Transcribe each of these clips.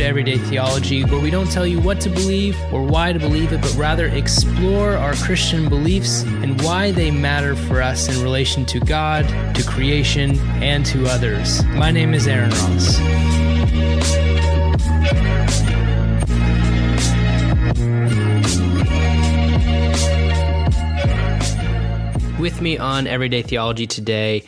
To Everyday Theology, where we don't tell you what to believe or why to believe it, but rather explore our Christian beliefs and why they matter for us in relation to God, to creation, and to others. My name is Aaron Ross. With me on Everyday Theology today,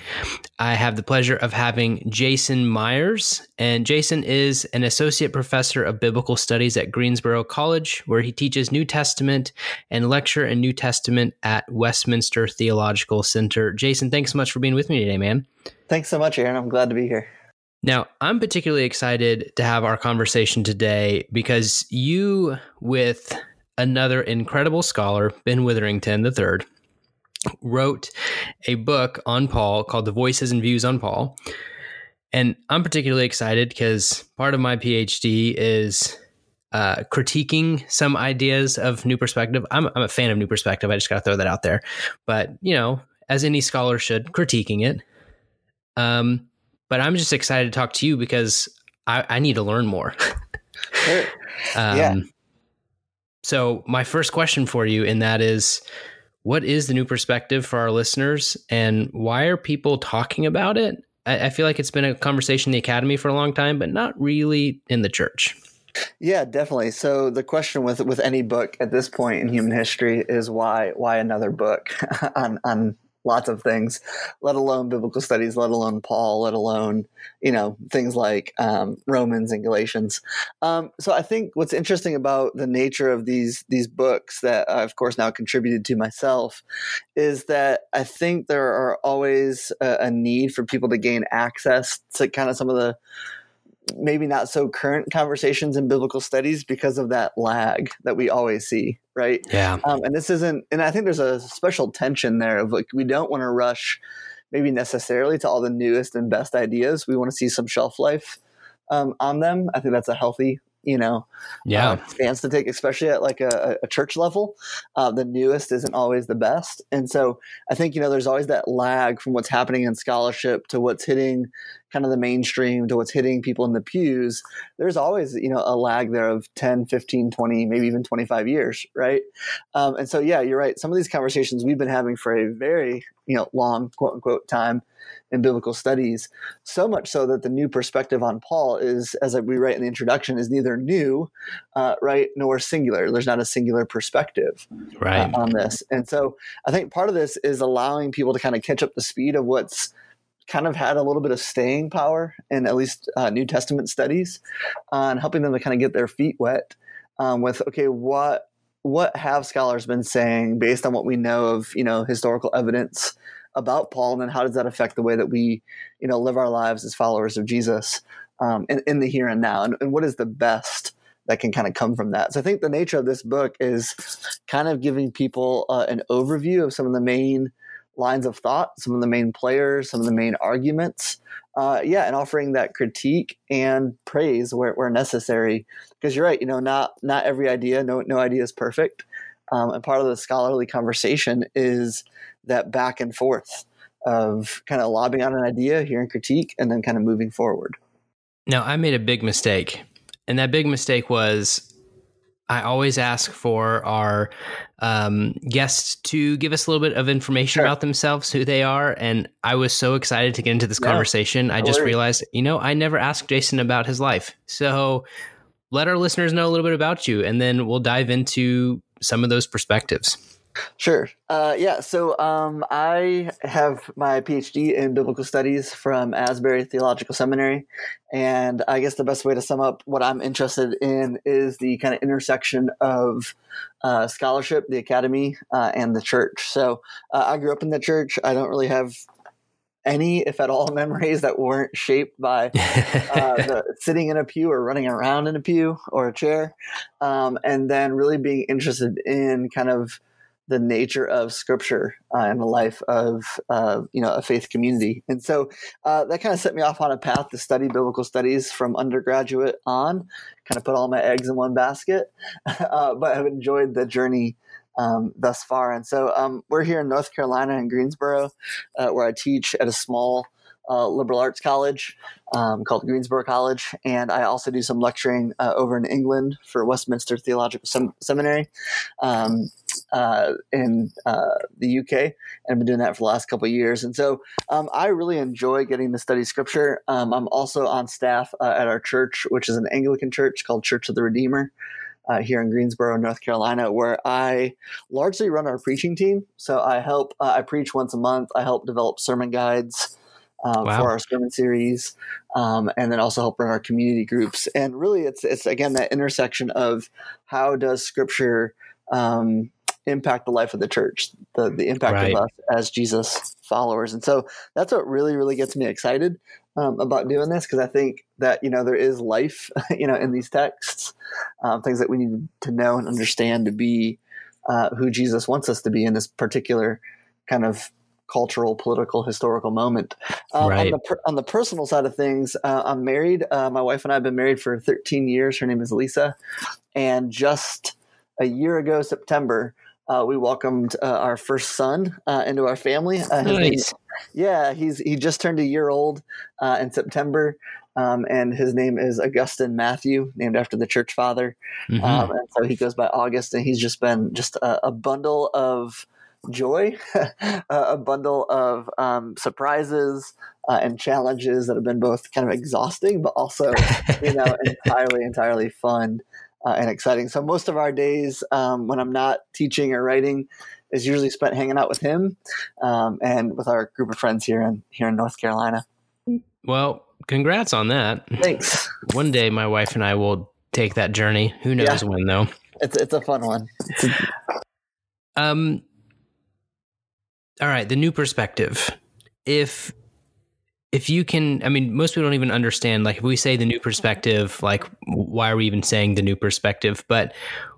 I have the pleasure of having Jason Myers. And Jason is an associate professor of biblical studies at Greensboro College, where he teaches New Testament and lecture in New Testament at Westminster Theological Center. Jason, thanks so much for being with me today, man. Thanks so much, Aaron. I'm glad to be here. Now, I'm particularly excited to have our conversation today because you, with another incredible scholar, Ben Witherington III, wrote a book on Paul called The Voices and Views on Paul. And I'm particularly excited because part of my PhD is uh, critiquing some ideas of New Perspective. I'm, I'm a fan of New Perspective. I just got to throw that out there. But, you know, as any scholar should, critiquing it. Um, but I'm just excited to talk to you because I, I need to learn more. sure. Um, yeah. So, my first question for you, and that is what is the new perspective for our listeners and why are people talking about it? I, I, feel like it's been a conversation in the academy for a long time, but not really in the church. Yeah, definitely. So the question with with any book at this point in human history is why why another book on on lots of things, let alone biblical studies, let alone Paul, let alone you know things like um, Romans and Galatians. Um, so I think what's interesting about the nature of these these books that I, of course now contributed to myself is that I think there are always a, a need for people to gain access to kind of some of the maybe not so current conversations in biblical studies because of that lag that we always see right? Yeah. Um, and this isn't and i think there's a special tension there of like we don't want to rush maybe necessarily to all the newest and best ideas. We want to see some shelf life um, on them. I think that's a healthy you know yeah. uh, stance to take especially at like a, a church level. Uh, the newest isn't always the best. And so i think you know there's always that lag from what's happening in scholarship to what's hitting kind of the mainstream to what's hitting people in the pews there's always you know a lag there of 10 15 20 maybe even 25 years right um, and so yeah you're right some of these conversations we've been having for a very you know long quote unquote time in biblical studies, so much so that the new perspective on Paul is, as we write in the introduction, is neither new, uh, right, nor singular. There's not a singular perspective right. uh, on this. And so I think part of this is allowing people to kind of catch up the speed of what's kind of had a little bit of staying power in at least uh, New Testament studies on helping them to kind of get their feet wet um, with, okay, what what have scholars been saying based on what we know of you know historical evidence about Paul, and then how does that affect the way that we, you know, live our lives as followers of Jesus um, in, in, the here and now, and, and what is the best that can kind of come from that. So I think the nature of this book is kind of giving people uh, an overview of some of the main lines of thought, some of the main players, some of the main arguments. Uh, yeah, and offering that critique and praise where, where necessary. Because you're right, you know, not not every idea, no no idea is perfect. Um, and part of the scholarly conversation is that back and forth of kind of lobbing out an idea, hearing critique, and then kind of moving forward. Now, I made a big mistake. And that big mistake was I always ask for our um, guests to give us a little bit of information sure. about themselves, who they are. And I was so excited to get into this yeah, conversation. I just realized, you know, I never asked Jason about his life. So let our listeners know a little bit about you, and then we'll dive into some of those perspectives. Sure. Uh, yeah. So um, I have my PhD in biblical studies from Asbury Theological Seminary. And I guess the best way to sum up what I'm interested in is the kind of intersection of uh, scholarship, the academy, uh, and the church. So uh, I grew up in the church. I don't really have any, if at all, memories that weren't shaped by uh, the, sitting in a pew or running around in a pew or a chair. Um, and then really being interested in kind of the nature of scripture uh, and the life of uh, you know a faith community. And so uh, that kind of set me off on a path to study biblical studies from undergraduate on kind of put all my eggs in one basket uh, but i've enjoyed the journey um, thus far. And so um, we're here in north carolina in greensboro uh, where i teach at a small uh, liberal arts college um, called Greensboro College, and I also do some lecturing uh, over in England for Westminster Theological Sem- Seminary um, uh, in uh, the UK, and I've been doing that for the last couple of years. And so um, I really enjoy getting to study Scripture. Um, I'm also on staff uh, at our church, which is an Anglican church called Church of the Redeemer. Uh, here in Greensboro, North Carolina, where I largely run our preaching team. So I help, uh, I preach once a month. I help develop sermon guides um, wow. for our sermon series, um, and then also help run our community groups. And really, it's it's again that intersection of how does Scripture um, impact the life of the church, the the impact right. of us as Jesus followers. And so that's what really really gets me excited um, about doing this because I think that you know there is life you know in these texts, um, things that we need to know and understand to be uh, who Jesus wants us to be in this particular kind of cultural, political, historical moment. Uh, right. on, the, on the personal side of things, uh, I'm married. Uh, my wife and I have been married for 13 years. Her name is Lisa. And just a year ago, September, uh, we welcomed uh, our first son uh, into our family. nice. yeah, he's he just turned a year old in September. Um, and his name is Augustine Matthew, named after the church father. Mm-hmm. Um, and so he goes by August, and he's just been just a, a bundle of joy, a bundle of um, surprises uh, and challenges that have been both kind of exhausting, but also, you know, entirely, entirely fun uh, and exciting. So most of our days um, when I'm not teaching or writing is usually spent hanging out with him um, and with our group of friends here in here in North Carolina. Well, congrats on that. Thanks. One day, my wife and I will take that journey. Who knows yeah. when, though? It's it's a fun one. um, all right, the new perspective. If if you can, I mean, most people don't even understand. Like, if we say the new perspective, like, why are we even saying the new perspective? But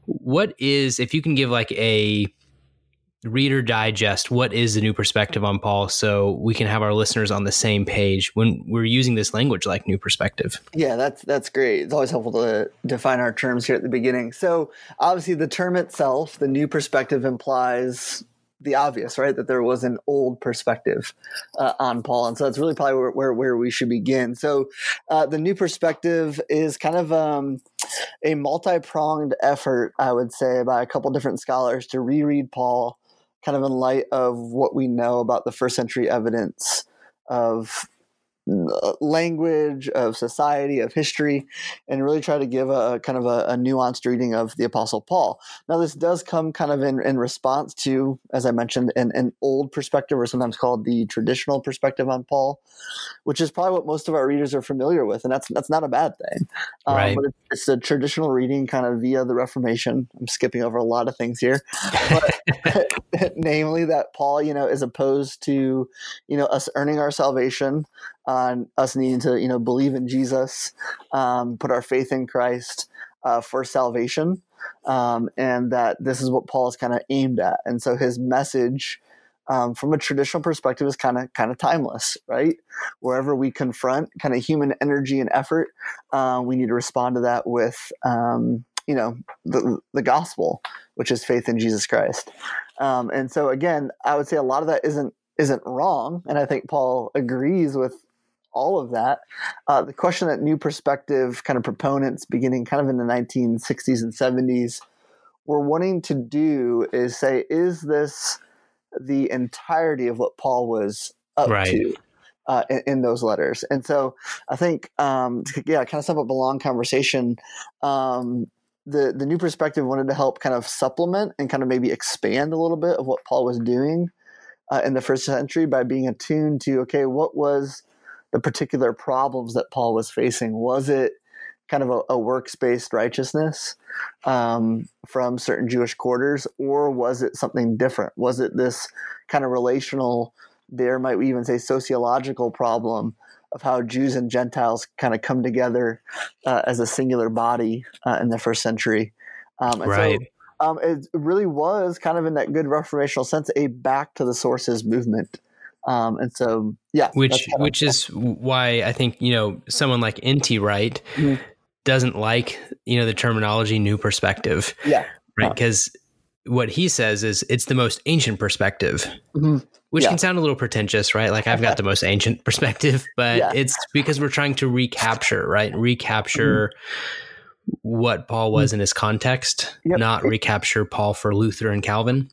what is, if you can give like a reader digest, what is the new perspective on Paul so we can have our listeners on the same page when we're using this language like new perspective? Yeah, that's that's great. It's always helpful to define our terms here at the beginning. So, obviously the term itself, the new perspective implies the obvious, right? That there was an old perspective uh, on Paul, and so that's really probably where where, where we should begin. So, uh, the new perspective is kind of um, a multi pronged effort, I would say, by a couple different scholars to reread Paul, kind of in light of what we know about the first century evidence of language, of society, of history, and really try to give a, kind of a, a, nuanced reading of the Apostle Paul. Now, this does come kind of in, in response to, as I mentioned, an, an old perspective, or sometimes called the traditional perspective on Paul, which is probably what most of our readers are familiar with, and that's that's not a bad thing. Um, right. But it's, it's, a traditional reading, kind of via the Reformation. I'm skipping over a lot of things here, but namely that Paul, you know, is opposed to, you know, us earning our salvation on us needing to, you know, believe in Jesus, um, put our faith in Christ uh, for salvation, um, and that this is what Paul is kind of aimed at. And so his message, um, from a traditional perspective, is kind of kind of timeless, right? Wherever we confront kind of human energy and effort, uh, we need to respond to that with, um, you know, the the gospel, which is faith in Jesus Christ. Um, and so again, I would say a lot of that isn't isn't wrong, and I think Paul agrees with all of that. Uh, the question that New Perspective kind of proponents, beginning kind of in the 1960s and 70s, were wanting to do is say, is this the entirety of what Paul was up right. to? Uh, in, in, those letters. And so I think, um, yeah, kind of sum up a long conversation. Um, the the new perspective wanted to help kind of supplement and kind of maybe expand a little bit of what Paul was doing uh, in the first century by being attuned to okay, what was the particular problems that Paul was facing? Was it kind of a, a works based righteousness um, from certain Jewish quarters, or was it something different? Was it this kind of relational, there might we even say sociological problem of how Jews and Gentiles kind of come together uh, as a singular body uh, in the first century? Um, right. So, um, it really was kind of in that good reformational sense a back to the sources movement. Um, and so, yeah, which which is why I think you know someone like N.T. Wright mm-hmm. doesn't like you know the terminology new perspective, yeah, right? Because uh, what he says is it's the most ancient perspective, mm-hmm. which yeah. can sound a little pretentious, right? Like I've got the most ancient perspective, but yeah. it's because we're trying to recapture, right? Recapture. Mm-hmm what Paul was mm. in his context, yep. not recapture Paul for Luther and Calvin.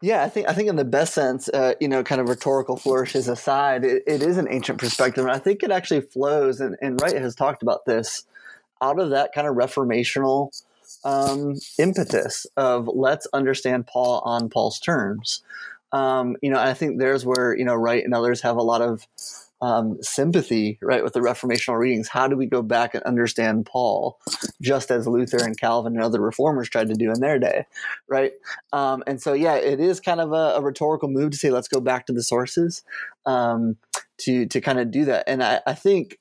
Yeah, I think I think in the best sense, uh, you know, kind of rhetorical flourishes aside, it, it is an ancient perspective, and I think it actually flows. And, and Wright has talked about this out of that kind of reformational um, impetus of let's understand Paul on Paul's terms. Um, you know, I think there's where you know Wright and others have a lot of um, sympathy, right, with the Reformational readings. How do we go back and understand Paul, just as Luther and Calvin and other reformers tried to do in their day, right? Um, and so, yeah, it is kind of a, a, rhetorical move to say, let's go back to the sources um, to to kind of do that. And I, I think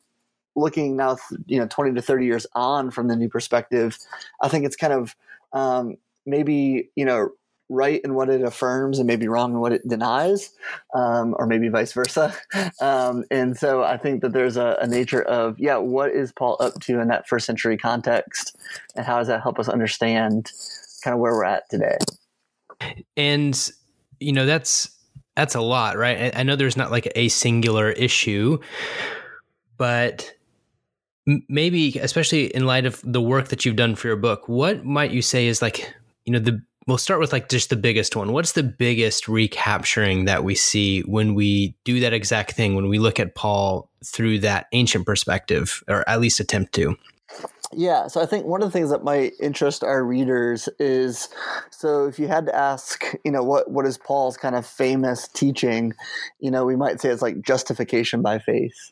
looking now, you know, twenty to thirty years on from the new perspective, I think it's kind of um, maybe you know right in what it affirms and maybe wrong in what it denies, um, or maybe vice versa. Um, and so I think that there's a, a, nature of, yeah, what is Paul up to in that first century context? And how does that help us understand kind of where we're at today? And, you know, that's, that's a lot, right? I, I know there's not like a singular issue, but maybe, especially in light of the work that you've done for your book, what might you say is like, you know, the we'll start with like just the biggest one. What's the biggest recapturing that we see when we do that exact thing, when we look at Paul through that ancient perspective, or at least attempt to? Yeah, so I think one of the things that might interest our readers is so if you had to ask, you know, what what is Paul's kind of famous teaching, you know, we might say it's like justification by faith.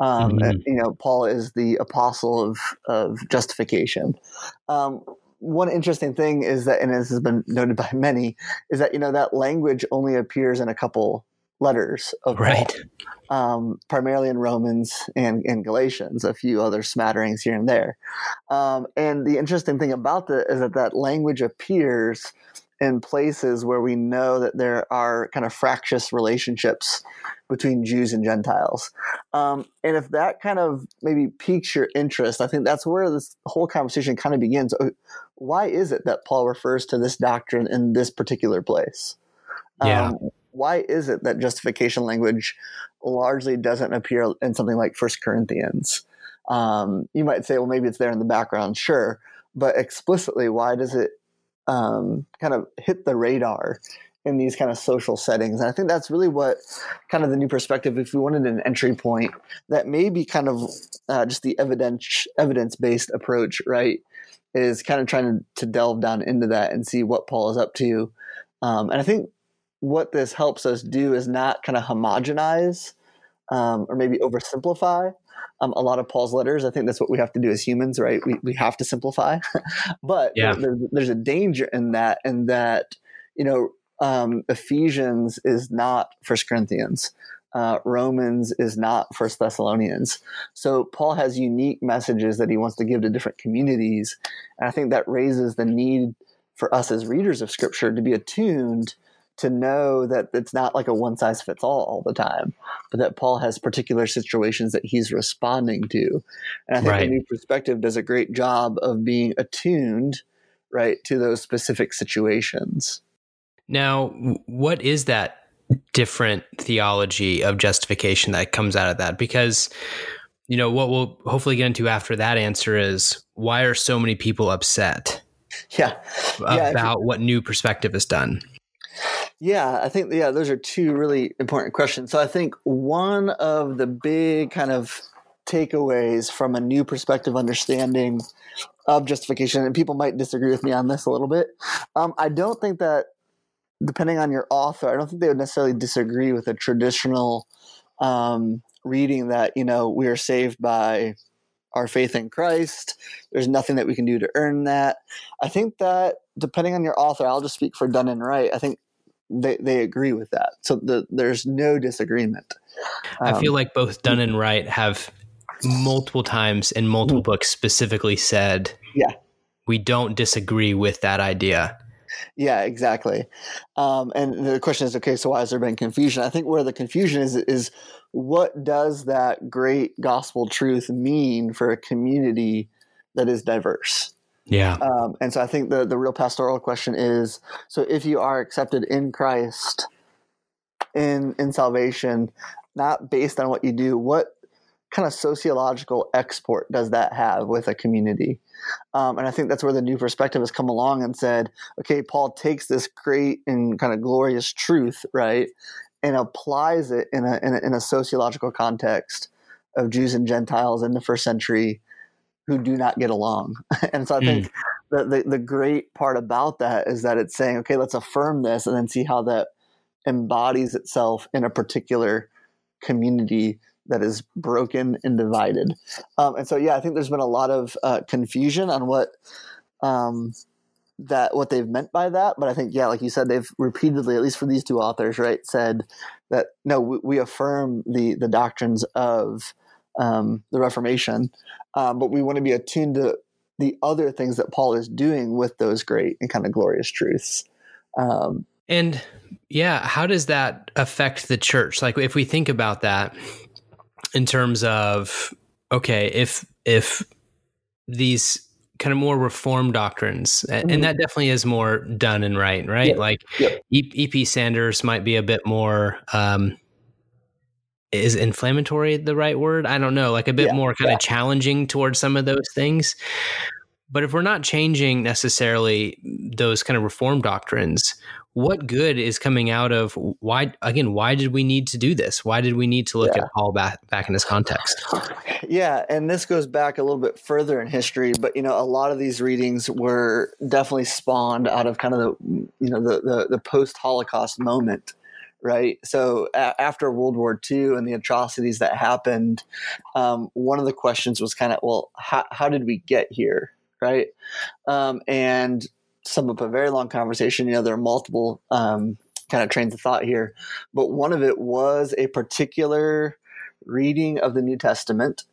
Um, mm-hmm. and, you know, Paul is the apostle of of justification. Um, one interesting thing is that, and this has been noted by many, is that you know that language only appears in a couple letters of right. Um, primarily in Romans and, in Galatians, a few other smatterings here and there. Um, and the interesting thing about that is that that language appears in places where we know that there are kind of fractious relationships between Jews and Gentiles. Um, and if that kind of maybe piques your interest, I think that's where this whole conversation kind of begins. Uh, why is it that Paul refers to this doctrine in this particular place? Yeah. Um, why is it that justification language largely doesn't appear in something like First Corinthians? Um, you might say, well, maybe it's there in the background, sure, but explicitly, why does it um, kind of hit the radar in these kind of social settings. And I think that's really what kind of the new perspective, if we wanted an entry point that may be kind of uh, just the evidence evidence based approach, right? Is kind of trying to, to, delve down into that and see what Paul is up to. Um, and I think what this helps us do is not kind of homogenize um, or maybe oversimplify um, a lot of Paul's letters. I think that's what we have to do as humans, right? We, we have to simplify. but yeah. there, there's a danger in that, and that, you know, um, Ephesians is not First Corinthians. Uh, Romans is not First Thessalonians. So Paul has unique messages that he wants to give to different communities, and I think that raises the need for us as readers of Scripture to be attuned to know that it's not like a one size fits all all the time, but that Paul has particular situations that he's responding to. And I think right. the new perspective does a great job of being attuned, right, to those specific situations. Now, what is that different theology of justification that comes out of that? Because, you know, what we'll hopefully get into after that answer is why are so many people upset? Yeah. About yeah, what new perspective has done. Yeah, I think yeah, those are two really important questions. So I think one of the big kind of takeaways from a new perspective understanding of justification, and people might disagree with me on this a little bit. Um, I don't think that, depending on your author, I don't think they would necessarily disagree with a traditional um, reading that you know we are saved by our faith in Christ. There's nothing that we can do to earn that. I think that depending on your author, I'll just speak for Dunn and Wright. I think they, they agree with that. So the, there's no disagreement. Um, I feel um, like both Dunn and Wright have multiple times in multiple mm-hmm. books specifically said, yeah, we don't disagree with that idea. Yeah, exactly. Um, and the question is, okay, so why has there been confusion? I think where the confusion is is what does that great gospel truth mean for a community that is diverse? Yeah. Um, and so I think the the real pastoral question is: so if you are accepted in Christ, in in salvation, not based on what you do, what kind of sociological export does that have with a community? Um, and I think that's where the new perspective has come along and said, okay, Paul takes this great and kind of glorious truth, right, and applies it in a, in a, in a sociological context of Jews and Gentiles in the first century who do not get along. and so I think mm. the, the, the great part about that is that it's saying, okay, let's affirm this and then see how that embodies itself in a particular community that is broken and divided. Um, and so, yeah, I think there's been a lot of uh, confusion on what um, that what they've meant by that. But I think, yeah, like you said, they've repeatedly, at least for these two authors, right, said that no, we, we affirm the the doctrines of um, the Reformation, um, but we want to be attuned to the other things that Paul is doing with those great and kind of glorious truths. Um, and yeah, how does that affect the church? Like, if we think about that in terms of okay, if if these kind of more reform doctrines and, mm-hmm. and that definitely is more Dunn and Wright right yeah. like ep sanders might be a bit more um is inflammatory the right word i don't know like a bit yeah. more kind of challenging towards some of those things but if we're not changing necessarily those kind of reform doctrines what good is coming out of why again why did we need to do this why did we need to look yeah. at paul back back in this context yeah and this goes back a little bit further in history but you know a lot of these readings were definitely spawned out of kind of the you know the the, the post holocaust moment right? So a- after world war ii and the atrocities that happened um, one of the questions was kind of well how, how did we get here right? Um, and sum up a very long conversation, you know, there are multiple um, kind of trains of thought here, but one of it was a particular reading of the New Testament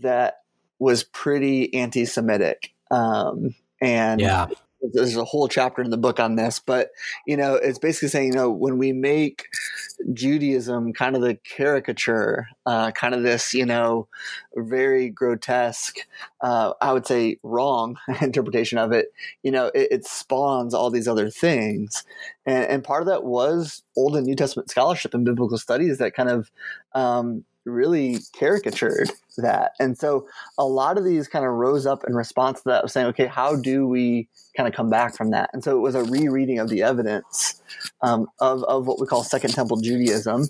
that was pretty anti-Semitic, um, and yeah there's a whole chapter in the book on this, but you know, it's basically saying, you know, when we make Judaism kind of the caricature, uh, kind of this, you know, very grotesque, uh, I would say wrong interpretation of it, you know, it, it spawns all these other things. And, and, part of that was Old and New Testament scholarship and biblical studies that kind of um, really caricatured that. And so a lot of these kind of rose up in response to that, saying, okay, how do we kind of come back from that? And so it was a rereading of the evidence um, of, of what we call Second Temple Judaism,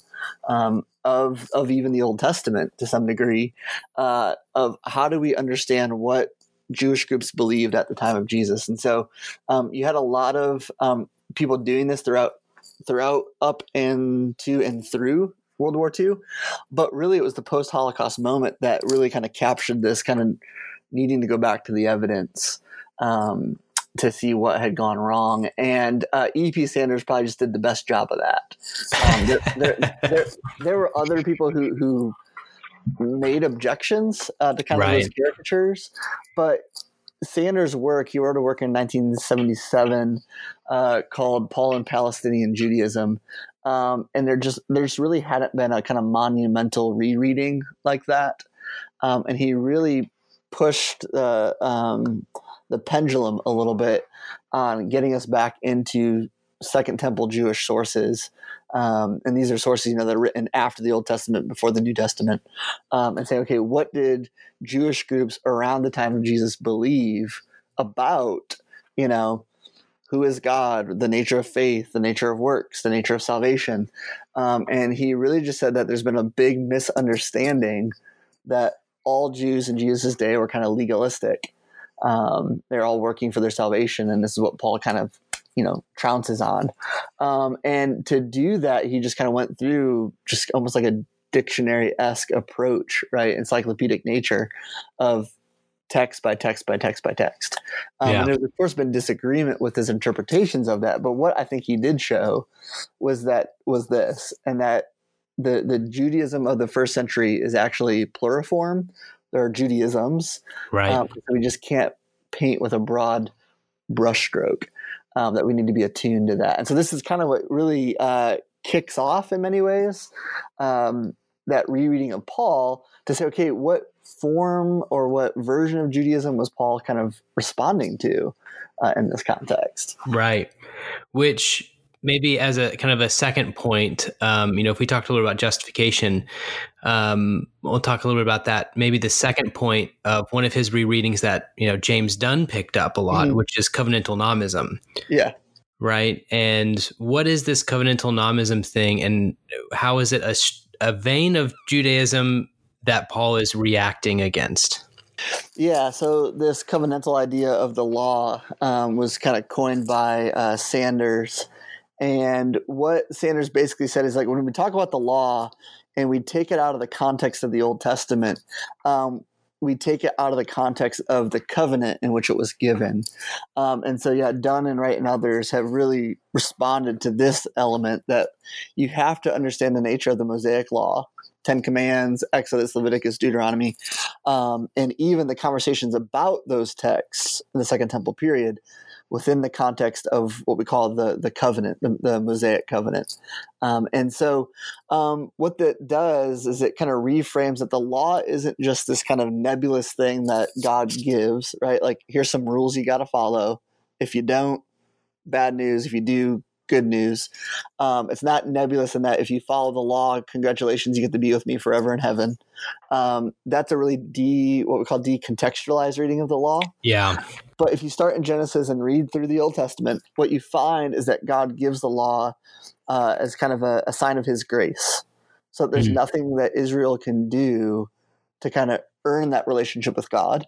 um, of, of even the Old Testament to some degree, uh, of how do we understand what Jewish groups believed at the time of Jesus. And so um, you had a lot of um, people doing this throughout throughout up and to and through World War II. But really, it was the post Holocaust moment that really kind of captured this kind of needing to go back to the evidence um, to see what had gone wrong. And uh, E.P. Sanders probably just did the best job of that. Um, there, there, there, there, were other people who, who made objections uh, to kind of right. those caricatures, but Sanders' work, he wrote a work in 1977 uh, called Paul and Palestinian Judaism, um, and there just there's really hadn't been a kind of monumental rereading like that, um, and he really pushed the um, the pendulum a little bit on getting us back into Second Temple Jewish sources, um, and these are sources you know that are written after the Old Testament, before the New Testament, um, and say, okay, what did Jewish groups around the time of Jesus believe about you know who is God, the nature of faith, the nature of works, the nature of salvation. Um, and he really just said that there's been a big misunderstanding that all Jews in Jesus' day were kind of legalistic. Um, they're all working for their salvation, and this is what Paul kind of you know trounces on. Um, and to do that, he just kind of went through just almost like a dictionary esque approach, right? Encyclopedic nature of text by text by text by text. Um, yeah. And there's of course been disagreement with his interpretations of that, but what I think he did show was that was this, and that the the Judaism of the first century is actually pluriform. There are Judaisms, right? Um, so we just can't paint with a broad brushstroke. Um, that we need to be attuned to that, and so this is kind of what really uh, kicks off in many ways um, that rereading of Paul to say, okay, what form or what version of Judaism was Paul kind of responding to uh, in this context? Right. Which maybe as a kind of a second point, um, you know, if we talked a little about justification, um, we'll talk a little bit about that. Maybe the second point of one of his rereadings that you know James Dunn picked up a lot, mm-hmm. which is covenantal nomism. Yeah. Right. And what is this covenantal nomism thing, and how is it a, a vein of Judaism that Paul is reacting against? Yeah, so this covenantal idea of the law um, was kind of coined by uh, Sanders. And what Sanders basically said is like when we talk about the law and we take it out of the context of the Old Testament, um, we take it out of the context of the covenant in which it was given. Um, and so, yeah, Dunn and Wright and others have really responded to this element that you have to understand the nature of the Mosaic law Ten Commands, Exodus, Leviticus, Deuteronomy, um, and even the conversations about those texts in the Second Temple period within the context of what we call the the covenant, the, the Mosaic covenant. Um, and so, um, what that does is it kind of reframes that the law isn't just this kind of nebulous thing that God gives, right? Like here's some rules you got to follow. If you don't, bad news. If you do, good news. Um, it's not nebulous in that if you follow the law, congratulations, you get to be with me forever in heaven. Um, that's a really de what we call decontextualized reading of the law. Yeah. But if you start in Genesis and read through the Old Testament, what you find is that God gives the law uh, as kind of a, a, sign of His grace. So there's mm-hmm. nothing that Israel can do to kind of earn that relationship with God,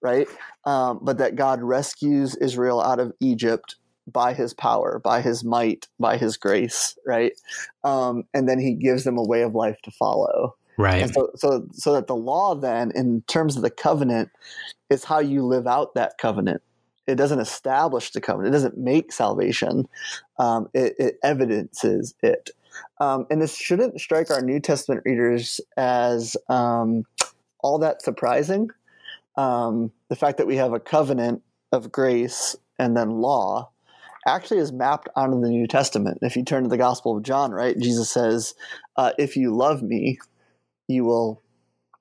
right? Um, but that God rescues Israel out of Egypt by his power, by his might, by his grace, right? Um, and then he gives them a way of life to follow. Right. And so, so, so that the law then, in terms of the covenant, is how you live out that covenant. It doesn't establish the covenant. It doesn't make salvation. Um, it, it, evidences it. Um, and this shouldn't strike our New Testament readers as um, all that surprising. Um, the fact that we have a covenant of grace and then law actually is mapped onto the New Testament. If you turn to the Gospel of John, right, Jesus says, uh, "If you love me, you will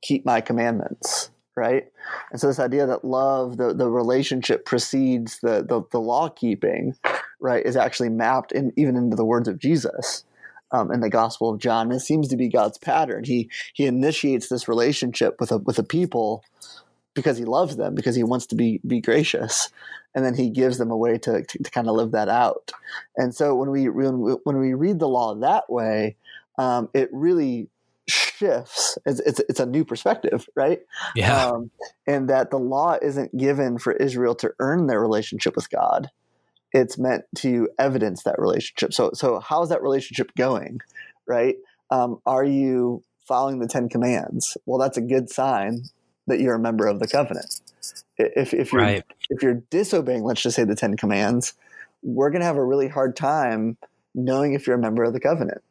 keep my commandments." Right, and so this idea that love, the the relationship precedes the the, the law keeping, right, is actually mapped in even into the words of Jesus. Um, in the Gospel of John, it seems to be God's pattern. He he initiates this relationship with a with a people because he loves them, because he wants to be be gracious, and then he gives them a way to, to, to kind of live that out. And so when we when we, when we read the law that way, um, it really shifts. It's, it's, it's a new perspective, right? Yeah. Um, and that the law isn't given for Israel to earn their relationship with God. It's meant to evidence that relationship. So so how's that relationship going, right? Um, are you following the Ten Commands? Well, that's a good sign that you're a member of the covenant. If, if you're right. if you're disobeying, let's just say the Ten Commands, we're going to have a really hard time knowing if you're a member of the covenant.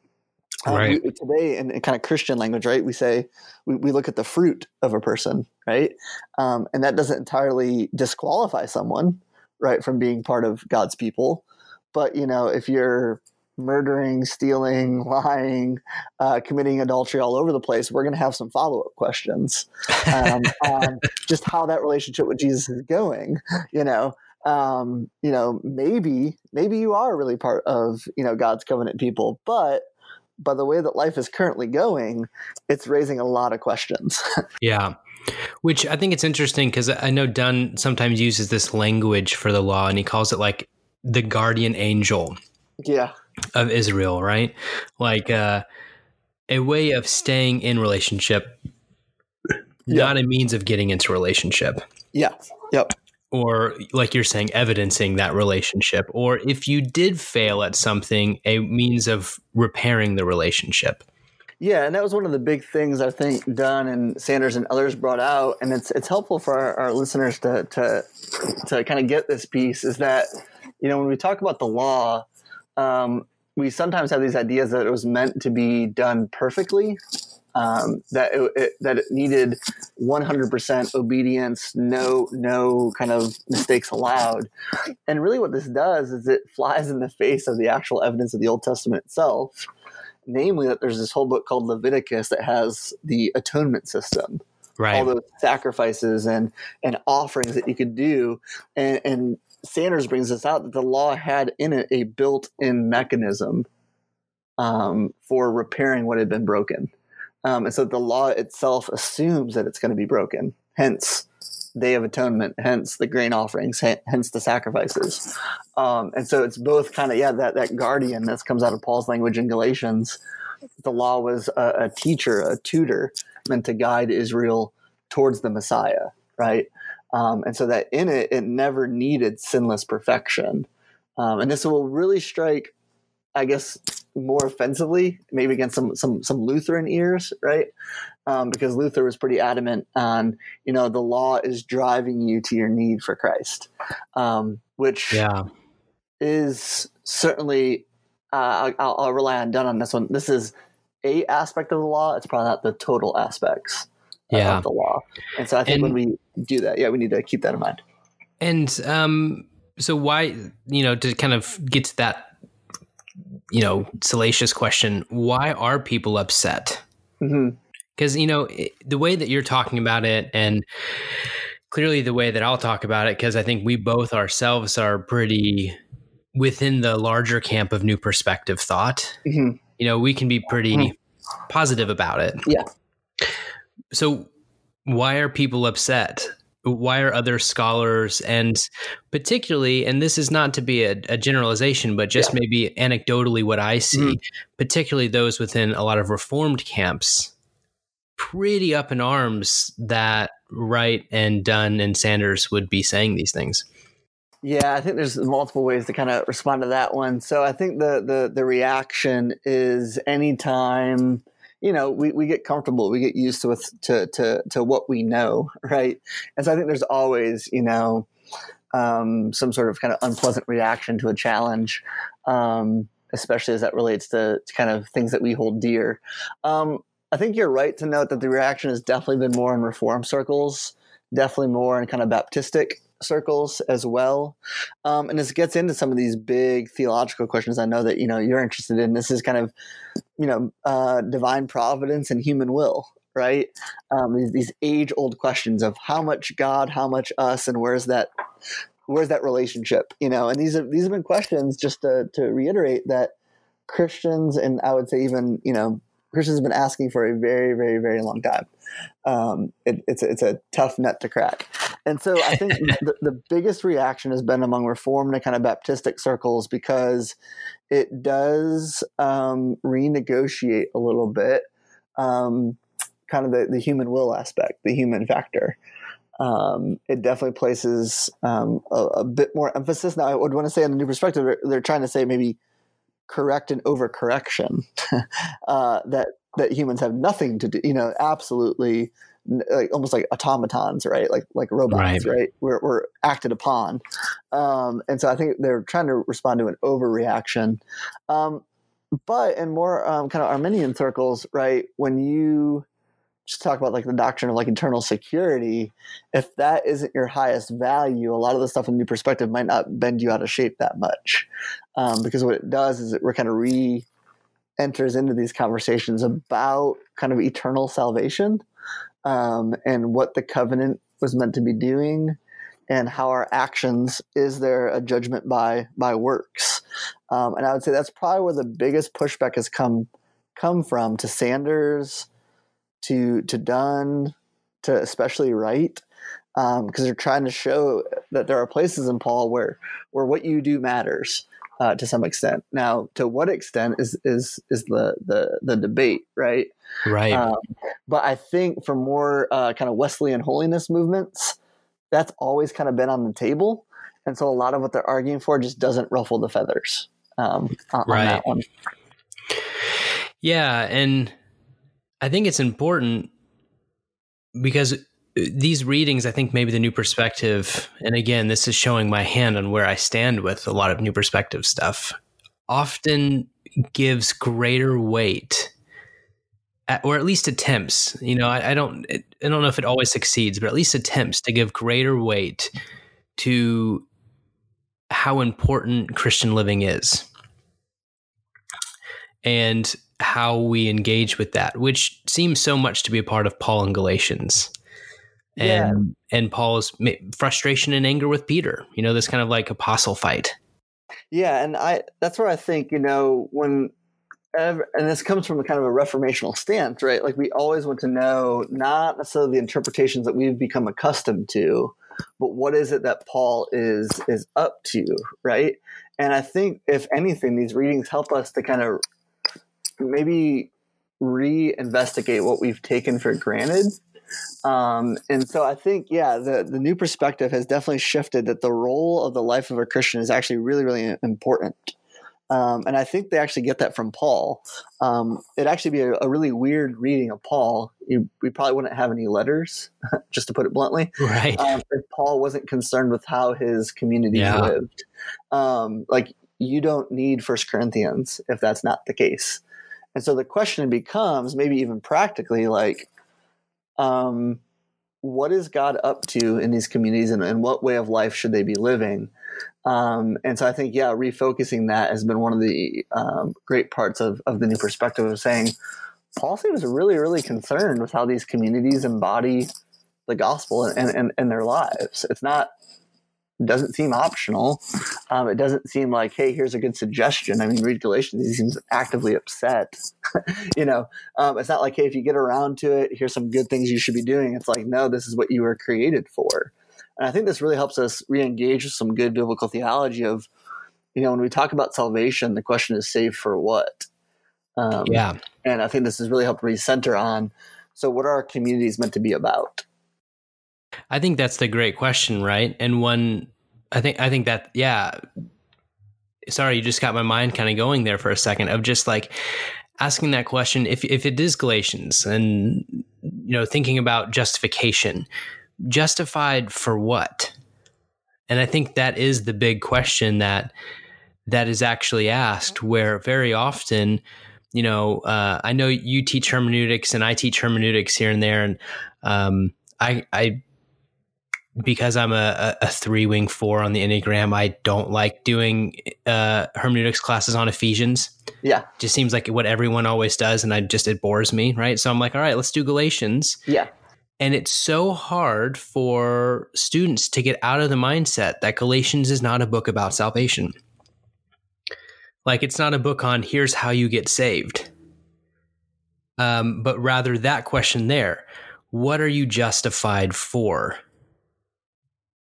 Um, right. We, today, in, in, kind of Christian language, right, we say we, we look at the fruit of a person, right, um, and that doesn't entirely disqualify someone, right, from being part of God's people. But you know, if you're murdering, stealing, lying, uh, committing adultery all over the place, we're going to have some follow up questions um, on just how that relationship with Jesus is going. You know, um, you know, maybe maybe you are really part of you know God's covenant people, but by the way that life is currently going, it's raising a lot of questions. yeah. Which I think it's interesting because I know Dunn sometimes uses this language for the law and he calls it like the guardian angel. Yeah of Israel, right? Like uh, a way of staying in relationship, yeah. not a means of getting into relationship. Yeah. Yep. or like you're saying evidencing that relationship or if you did fail at something a means of repairing the relationship yeah, and that was one of the big things I think Dunn and Sanders and others brought out, and it's it's helpful for our, our listeners to to to kind of get this piece is that you know when we talk about the law, um, we sometimes have these ideas that it was meant to be done perfectly, um, that it, it, that it needed 100% obedience, no no kind of mistakes allowed, and really what this does is it flies in the face of the actual evidence of the Old Testament itself namely that there's this whole book called Leviticus that has the atonement system. Right. All those sacrifices and and offerings that you could do. And, and Sanders brings this out that the law had in it a built-in mechanism um, for repairing what had been broken. Um, and so the law itself assumes that it's going to be broken. Hence, Day of Atonement, hence the grain offerings, hence the sacrifices. Um, and so it's both kind of, yeah, that, that guardian that comes out of Paul's language in Galatians. The law was a, a teacher, a tutor meant to guide Israel towards the Messiah, right? Um, and so that in it, it never needed sinless perfection. Um, and this will really strike, I guess, more offensively, maybe against some some some Lutheran ears, right? Um, because Luther was pretty adamant on, you know, the law is driving you to your need for Christ, um, which yeah. is certainly. Uh, I'll, I'll, rely on Dunn on this one. This is a aspect of the law. It's probably not the total aspects yeah. of the law. And so I think and, when we do that, yeah, we need to keep that in mind. And um, so why, you know, to kind of get to that you know, salacious question. Why are people upset? Because, mm-hmm. you know, the way that you're talking about it and clearly the way that I'll talk about it, because I think we both ourselves are pretty within the larger camp of new perspective thought. Mm-hmm. You know, we can be pretty mm-hmm. positive about it. Yeah. So, why are people upset? why are other scholars and particularly and this is not to be a, a generalization but just yeah. maybe anecdotally what i see mm-hmm. particularly those within a lot of reformed camps pretty up in arms that wright and dunn and sanders would be saying these things yeah i think there's multiple ways to kind of respond to that one so i think the the, the reaction is anytime you know, we, we get comfortable, we get used to, with, to, to, to what we know, right? And so I think there's always, you know, um, some sort of kind of unpleasant reaction to a challenge, um, especially as that relates to, to, kind of things that we hold dear. Um, I think you're right to note that the reaction has definitely been more in reform circles, definitely more in kind of Baptistic circles as well. Um, and this gets into some of these big theological questions I know that, you know, you're interested in. This is kind of, you know, uh, divine providence and human will, right? Um, these, these age old questions of how much God, how much us, and where's that, where's that relationship, you know? And these have, these have been questions just to, to reiterate that Christians, and I would say even, you know, Christians have been asking for a very, very, very long time. Um, it, it's a, it's a tough nut to crack. And so I think the, the, biggest reaction has been among Reformed and kind of Baptistic circles because it does um, renegotiate a little bit um, kind of the, the human will aspect, the human factor. Um, it definitely places um, a, a, bit more emphasis. Now, I would want to say, in a new perspective, they're, they're trying to say maybe correct and overcorrection uh, that that humans have nothing to do. You know, absolutely like almost like automatons, right? Like like robots, right? right? We're, we're acted upon, um, and so I think they're trying to respond to an overreaction. Um, but in more um, kind of Arminian circles, right, when you just talk about like the doctrine of like eternal security, if that isn't your highest value, a lot of the stuff in New Perspective might not bend you out of shape that much, um, because what it does is it kind of re enters into these conversations about kind of eternal salvation um, and what the covenant was meant to be doing and how our actions is there a judgment by by works? Um, and i would say that's probably where the biggest pushback has come come from to sanders to to dunn to especially wright because um, they're trying to show that there are places in paul where where what you do matters uh, to some extent. Now, to what extent is is is the the the debate, right? Right. Um, but I think for more uh, kind of Wesleyan holiness movements, that's always kind of been on the table. And so a lot of what they're arguing for just doesn't ruffle the feathers um, on, right. on that one. Yeah. And I think it's important because these readings, I think maybe the new perspective, and again, this is showing my hand on where I stand with a lot of new perspective stuff, often gives greater weight or at least attempts. You know, I, I, don't, I don't know if it always succeeds, but at least attempts to give greater weight to how important Christian living is, and how we engage with that, which seems so much to be a part of Paul and Galatians. And yeah. and Paul's frustration and anger with Peter, you know, this kind of like apostle fight. Yeah, and I that's where I think, you know, when and this comes from a kind of a reformational stance, right? Like we always want to know not necessarily the interpretations that we've become accustomed to, but what is it that Paul is is up to, right? And I think if anything, these readings help us to kind of maybe re-investigate what we've taken for granted. Um, and so I think, yeah, the, the new perspective has definitely shifted that the role of the life of a Christian is actually really, really important. Um, and I think they actually get that from Paul. Um, it'd actually be a, a, really weird reading of Paul. You, we probably wouldn't have any letters, just to put it bluntly. Right. Um, if Paul wasn't concerned with how his community yeah. lived. Um, like, you don't need First Corinthians if that's not the case. And so the question becomes, maybe even practically, like, um, what is God up to in these communities and, and what way of life should they be living? Um, and so I think, yeah, refocusing that has been one of the um, great parts of, of the new perspective of saying Paul seems really, really concerned with how these communities embody the gospel and, and, and their lives. It's not, doesn't seem optional. Um, it doesn't seem like, hey, here's a good suggestion. I mean, read Galatians, he seems actively upset. you know, um, it's not like, hey, if you get around to it, here's some good things you should be doing. It's like, no, this is what you were created for. And I think this really helps us re-engage with some good biblical theology of, you know, when we talk about salvation, the question is saved for what? Um, yeah. And I think this has really helped recenter on, so what are our communities meant to be about? I think that's the great question, right? And one, I think, I think that, yeah. Sorry, you just got my mind kind of going there for a second of just like asking that question. If if it is Galatians, and you know, thinking about justification, justified for what? And I think that is the big question that that is actually asked, where very often, you know, uh, I know you teach hermeneutics and I teach hermeneutics here and there, and um, I, I, because I'm a, a, three wing four on the Enneagram, I don't like doing uh, hermeneutics classes on Ephesians. Yeah, just seems like what everyone always does, and I just it bores me, right? So I'm like, all right, let's do Galatians. Yeah, and it's so hard for students to get out of the mindset that Galatians is not a book about salvation. Like, it's not a book on here's how you get saved. Um, but rather that question there what are you justified for?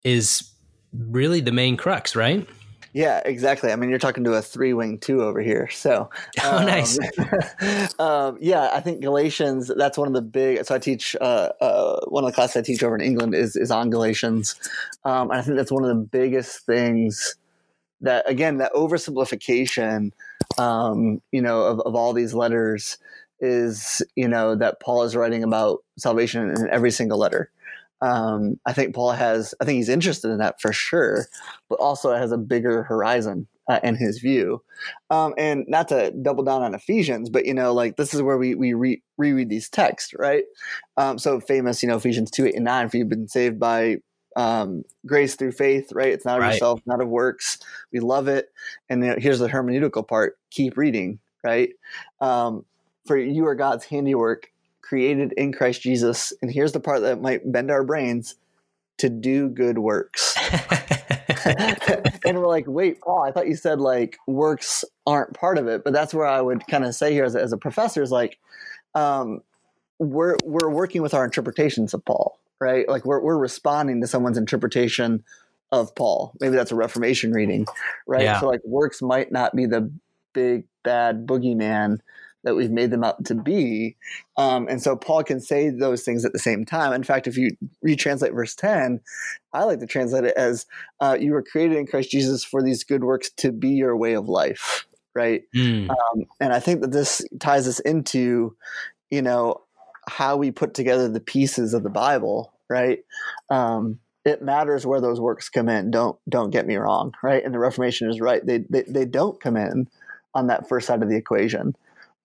Is really the main crux, right? Yeah, exactly. I mean, you're talking to a three wing two over here. So, oh, um, nice. um, yeah, I think Galatians. That's one of the big. So I teach uh, uh, one of the classes I teach over in England is is on Galatians, um, and I think that's one of the biggest things that again that oversimplification, um, you know, of, of all these letters is you know that Paul is writing about salvation in every single letter. Um, I think Paul has, I think he's interested in that for sure, but also has a bigger horizon uh, in his view. Um, and not to double down on Ephesians, but you know, like this is where we we re- reread these texts, right? Um, so famous, you know, Ephesians two eight and nine. For you've been saved by um, grace through faith, right? It's not of right. yourself, not of works. We love it. And here's the hermeneutical part: keep reading, right? Um, for you are God's handiwork created in Christ Jesus. And here's the part that might bend our brains to do good works. and we're like, wait, Paul, I thought you said like works aren't part of it. But that's where I would kind of say here as a, as a professor is like, um, we're, we're working with our interpretations of Paul, right? Like we're, we're responding to someone's interpretation of Paul. Maybe that's a Reformation reading, right? Yeah. So like works might not be the big bad boogeyman that we've made them out to be. Um, and so Paul can say those things at the same time. In fact, if you retranslate verse 10, I like to translate it as uh, you were created in Christ Jesus for these good works to be your way of life, right? Mm. Um, and I think that this ties us into, you know, how we put together the pieces of the Bible, right? Um, it matters where those works come in. Don't don't get me wrong, right? And the Reformation is right. They they, they don't come in on that first side of the equation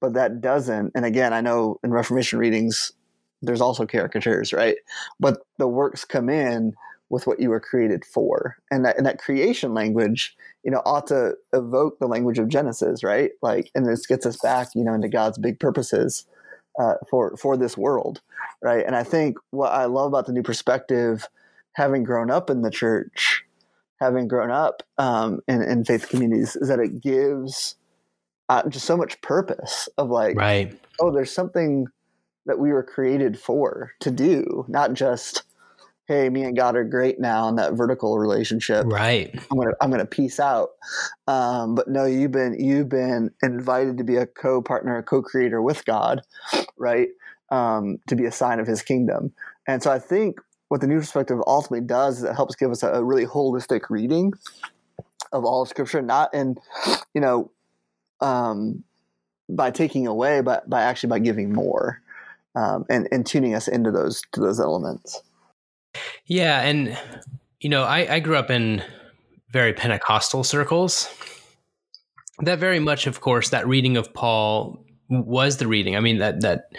but that doesn't. And again, I know in Reformation readings, there's also caricatures, right? But the works come in with what you were created for, and that and that creation language, you know, ought to evoke the language of Genesis, right? Like, and this gets us back, you know, into God's big purposes uh, for for this world, right? And I think what I love about the new perspective, having grown up in the church, having grown up um, in, in faith communities, is that it gives uh, just so much purpose of like, right. oh, there's something that we were created for to do, not just, hey, me and God are great now in that vertical relationship. Right. I'm gonna I'm gonna peace out. Um, but no, you've been you've been invited to be a co-partner, a co-creator with God, right? Um, to be a sign of His kingdom. And so I think what the new perspective ultimately does is it helps give us a, a really holistic reading of all of Scripture, not in you know um, by taking away, but by actually by giving more um, and and tuning us into those to those elements. Yeah, and you know, I, I grew up in very Pentecostal circles. That very much, of course, that reading of Paul was the reading. I mean, that that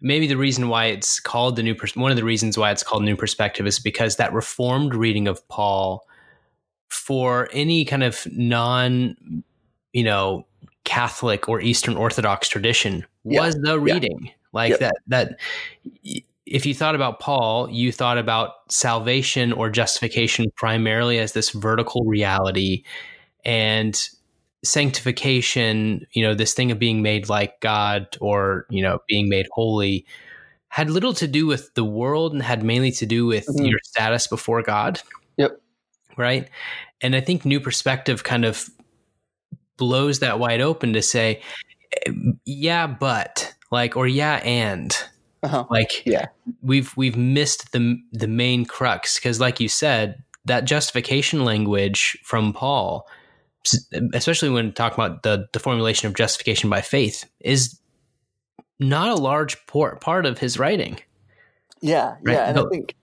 maybe the reason why it's called the new pers- one of the reasons why it's called new perspective is because that reformed reading of Paul for any kind of non, you know, Catholic or Eastern Orthodox tradition was yeah. the reading. Yeah. Like yep. that that if you thought about Paul, you thought about salvation or justification primarily as this vertical reality and sanctification, you know, this thing of being made like God or, you know, being made holy had little to do with the world and had mainly to do with mm-hmm. your status before God. Yep. Right. And I think New Perspective kind of blows that wide open to say, yeah, but like, or yeah, and uh-huh. like, yeah, we've we've missed the the main crux because, like you said, that justification language from Paul, especially when talking about the the formulation of justification by faith, is not a large part of his writing. Yeah, right? yeah, and no. I think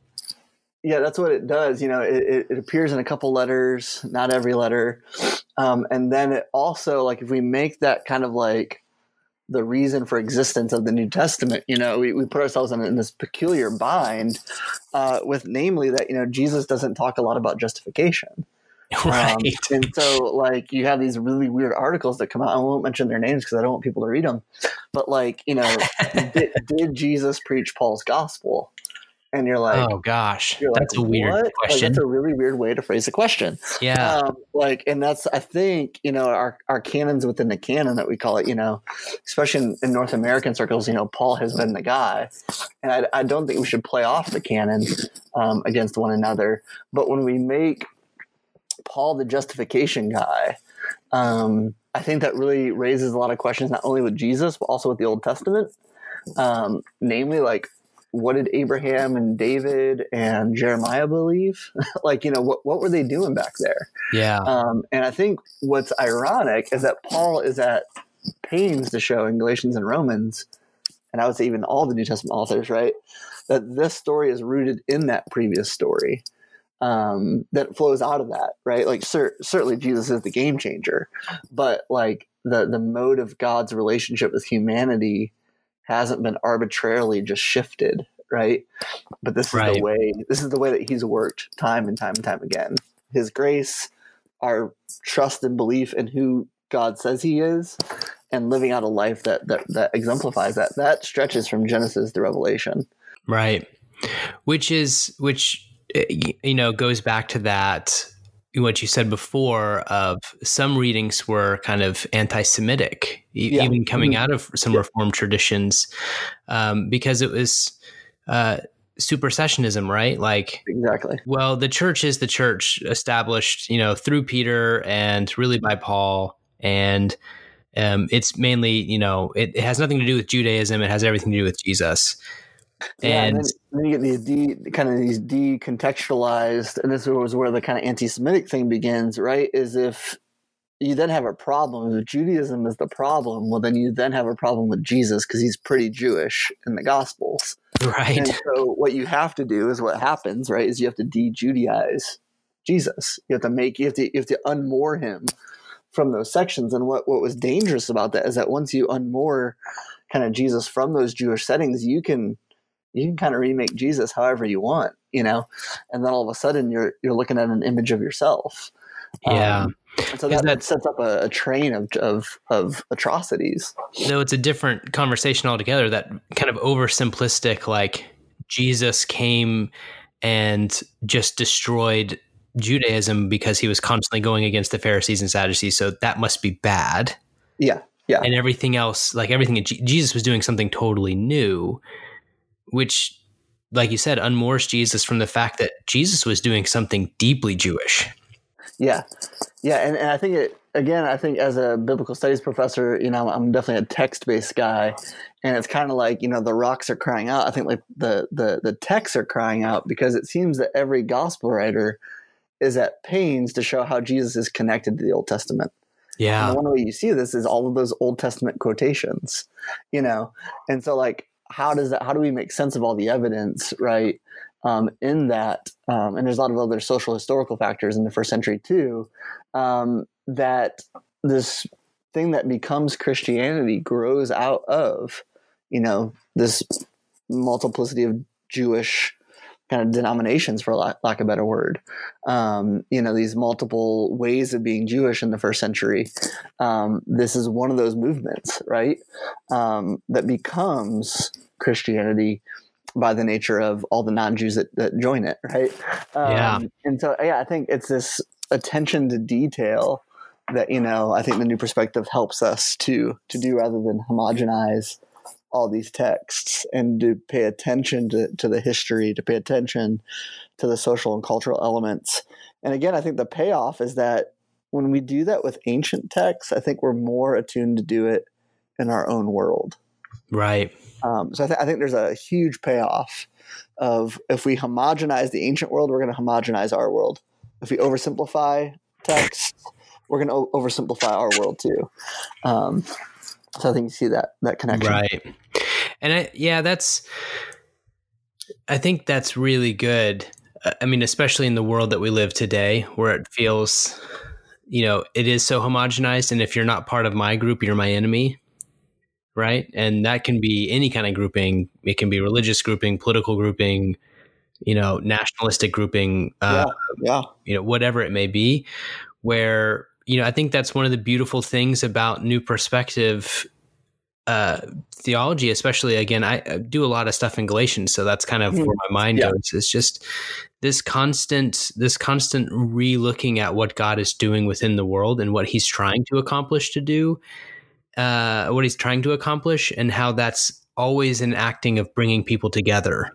yeah, that's what it does. You know, it, it appears in a couple letters, not every letter. Um, and then it also, like, if we make that kind of like the reason for existence of the New Testament, you know, we, we put ourselves in, in this peculiar bind uh, with, namely, that, you know, Jesus doesn't talk a lot about justification. Right. Um, and so, like, you have these really weird articles that come out. I won't mention their names because I don't want people to read them. But, like, you know, did, did Jesus preach Paul's gospel? And you're like, oh gosh, that's like, a weird what? question. Like, that's a really weird way to phrase a question. Yeah, um, like, and that's I think you know our our canons within the canon that we call it. You know, especially in, in North American circles, you know, Paul has been the guy, and I, I don't think we should play off the canon um, against one another. But when we make Paul the justification guy. Um, I think that really raises a lot of questions, not only with Jesus, but also with the Old Testament. Um, namely, like what did Abraham and David and Jeremiah believe? like, you know, what, what were they doing back there? Yeah. Um, and I think what's ironic is that Paul is at pains to show in Galatians and Romans, and I would say even all the New Testament authors, right, that this story is rooted in that previous story. Um, that flows out of that, right? Like, cer- certainly Jesus is the game changer, but like the the mode of God's relationship with humanity hasn't been arbitrarily just shifted, right? But this is the way this is the way that he's worked time and time and time again. His grace, our trust and belief in who God says he is, and living out a life that that, that exemplifies that. That stretches from Genesis to Revelation. Right. Which is which eh, you know goes back to that what you said before of some readings were kind of anti-Semitic, yeah. even coming mm-hmm. out of some yeah. Reformed traditions, um, because it was uh, supersessionism, right? Like exactly. Well, the church is the church established, you know, through Peter and really by Paul, and Um, it's mainly, you know, it, it, has nothing to do with Judaism. It has everything to do with Jesus. Yeah, and, and then, then, you get these de, kind of these decontextualized, and this was where the kind of anti-Semitic thing begins, right? Is if you then have a problem. If Judaism is the problem, well, then you then have a problem with Jesus because he's pretty Jewish in the Gospels. Right. And so what you have to do is what happens, right? Is you have to de-Judaize Jesus. You have to make you have to you have to unmoor him from those sections. And what what was dangerous about that is that once you unmoor kind of Jesus from those Jewish settings, you can you can kind of remake Jesus however you want, you know, and then all of a sudden you're you're looking at an image of yourself. Yeah. Um, so that, that, sets up a, a, train of, of, of atrocities. No, it's a different conversation altogether. That kind of oversimplistic, like Jesus came and just destroyed Judaism because he was constantly going against the Pharisees and Sadducees. So that must be bad. Yeah. Yeah. And everything else, like everything, Jesus was doing something totally new, which, like you said, unmoors Jesus from the fact that Jesus was doing something deeply Jewish. Yeah. Yeah. And, and I think it, again, I think as a biblical studies professor, you know, I'm definitely a text based guy. And it's kind of like, you know, the rocks are crying out. I think like the, the, the texts are crying out because it seems that every gospel writer is at pains to show how Jesus is connected to the Old Testament. Yeah. And one way you see this is all of those Old Testament quotations, you know? And so like, how does that, how do we make sense of all the evidence, right? Um, in that, um, and there's a lot of other social historical factors in the first century too, um, that this thing that becomes Christianity grows out of, you know, this multiplicity of Jewish kind of denominations, for lack, lack of a better word. Um, you know, these multiple ways of being Jewish in the first century. Um, this is one of those movements, right? Um, that becomes Christianity by the nature of all the non-Jews that, that join it, right? yeah. Um, and so, yeah, I think it's this attention to detail that you know I think the new perspective helps us to to do rather than homogenize all these texts and to pay attention to, to the history, to pay attention to the social and cultural elements. And again, I think the payoff is that when we do that with ancient texts, I think we're more attuned to do it in our own world. Right. Um, so I, th- I think there's a huge payoff of if we homogenize the ancient world, we're going to homogenize our world. If we oversimplify texts, we're going to o- oversimplify our world too. Um, so I think you see that that connection, right? And I, yeah, that's. I think that's really good. I mean, especially in the world that we live today, where it feels, you know, it is so homogenized, and if you're not part of my group, you're my enemy, right? And that can be any kind of grouping. It can be religious grouping, political grouping, you know, nationalistic grouping, uh, yeah, yeah, you know, whatever it may be, where you know, I think that's one of the beautiful things about new perspective uh, theology, especially again, I, I, do a lot of stuff in Galatians, so that's kind of where my mind yeah. goes. It's just this constant, this constant re-looking at what God is doing within the world and what He's trying to accomplish to do, uh, what He's trying to accomplish, and how that's always an acting of bringing people together,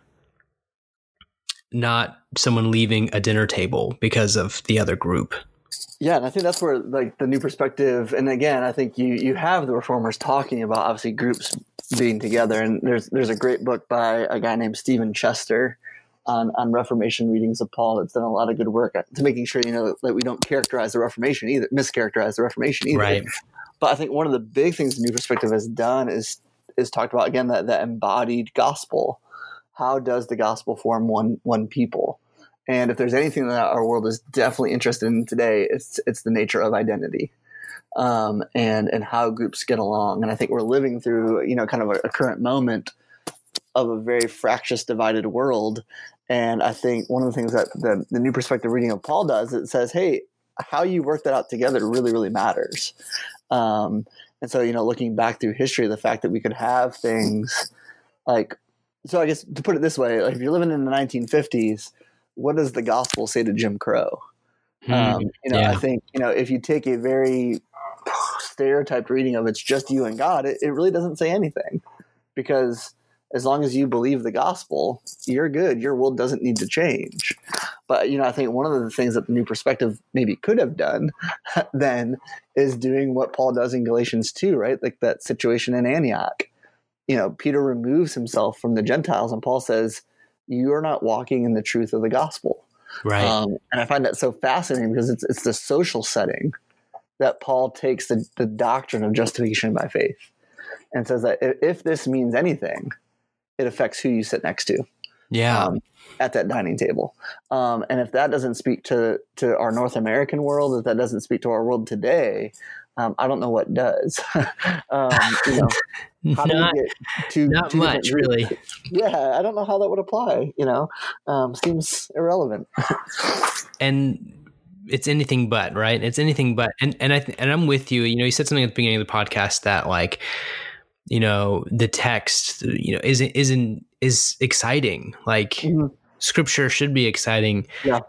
not someone leaving a dinner table because of the other group. Yeah, and I think that's where like the new perspective, and again, I think you you have the reformers talking about obviously groups being together, and there's there's a great book by a guy named Stephen Chester on on Reformation readings of Paul that's done a lot of good work uh, to making sure you know that we don't characterize the Reformation either, mischaracterize the Reformation either. Right. But I think one of the big things the new perspective has done is is talked about again that that embodied gospel. How does the gospel form one one people? And if there's anything that our world is definitely interested in today, it's it's the nature of identity. Um, and and how groups get along. And I think we're living through you know kind of a, a, current moment of a very fractious, divided world. And I think one of the things that the, the new perspective reading of Paul does it says, hey, how you work that out together really really matters. Um, and so you know, looking back through history, the fact that we could have things like so I guess to put it this way, like if you're living in the 1950s what does the gospel say to Jim Crow? Hmm, um, you know, yeah. I think you know if you take a very stereotyped reading of it's just you and God, it, it really doesn't say anything because as long as you believe the gospel, you're good. Your world doesn't need to change. but you know, I think one of the things that the New Perspective maybe could have done then is doing what Paul does in Galatians two, right? Like that situation in Antioch. You know, Peter removes himself from the Gentiles, and Paul says, "You are not walking in the truth of the gospel." Right. Um, and I find that so fascinating because it's it's the social setting that Paul takes the, the doctrine of justification by faith and says that if this means anything, it affects who you sit next to. Yeah. Um, at that dining table. Um, and if that doesn't speak to, to our North American world, if that doesn't speak to our world today, um, I don't know what does. um, you know, how not, do we get two, not too much, really. Yeah, I don't know how that would apply. You know, um, seems irrelevant. and it's anything but right. It's anything but. And and I th- and I'm with you. You know, you said something at the beginning of the podcast that like you know the text you know isn't isn't is exciting like mm-hmm. scripture should be exciting yeah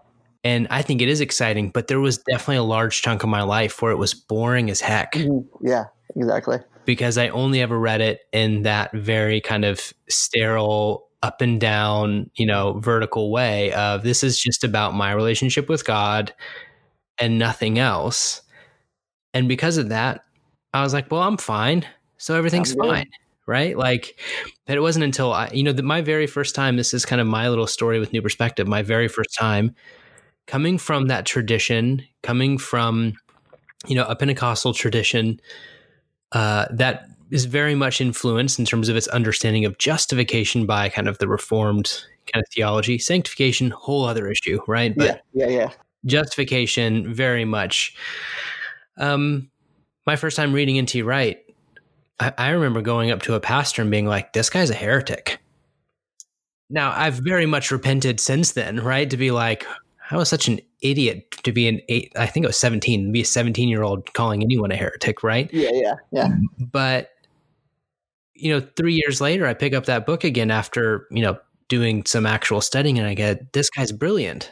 and i think it is exciting but there was definitely a large chunk of my life where it was boring as heck. Mm-hmm. yeah exactly. Because i only ever read it in that very kind of sterile up and down you know vertical way of this is just about my relationship with god and nothing else. And because of that i was like well i'm fine. So everything's fine. Right? Like that it wasn't until i you know that my very first time this is kind of my little story with new perspective my very first time coming from that tradition coming from you know a pentecostal tradition uh, that is very much influenced in terms of its understanding of justification by kind of the reformed kind of theology sanctification whole other issue right but yeah yeah yeah justification very much um my first time reading N.T. Wright I, I remember going up to a pastor and being like, this guy's a heretic. Now, I've very much repented since then, right? To be like, I was such an idiot to be an eight, I think it was 17, be a 17 year old calling anyone a heretic, right? Yeah, yeah, yeah. But, you know, three years later, I pick up that book again after, you know, doing some actual studying and I get, this guy's brilliant.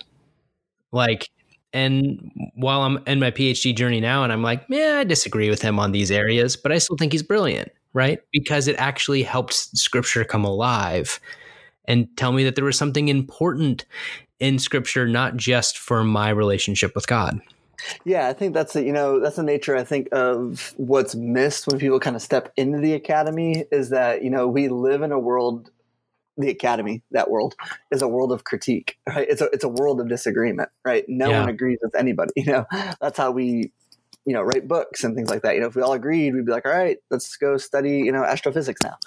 Like, and while I'm in my PhD journey now, and I'm like, yeah, I disagree with him on these areas, but I still think he's brilliant, right? Because it actually helped scripture come alive and tell me that there was something important in scripture, not just for my relationship with God. Yeah, I think that's the, you know that's the nature I think of what's missed when people kind of step into the academy is that you know we live in a world the academy that world is a world of critique right? It's a it's a world of disagreement right? No yeah. one agrees with anybody you know? That's how we you know write books and things like that you know? If we all agreed we'd be like all right let's go study you know astrophysics now.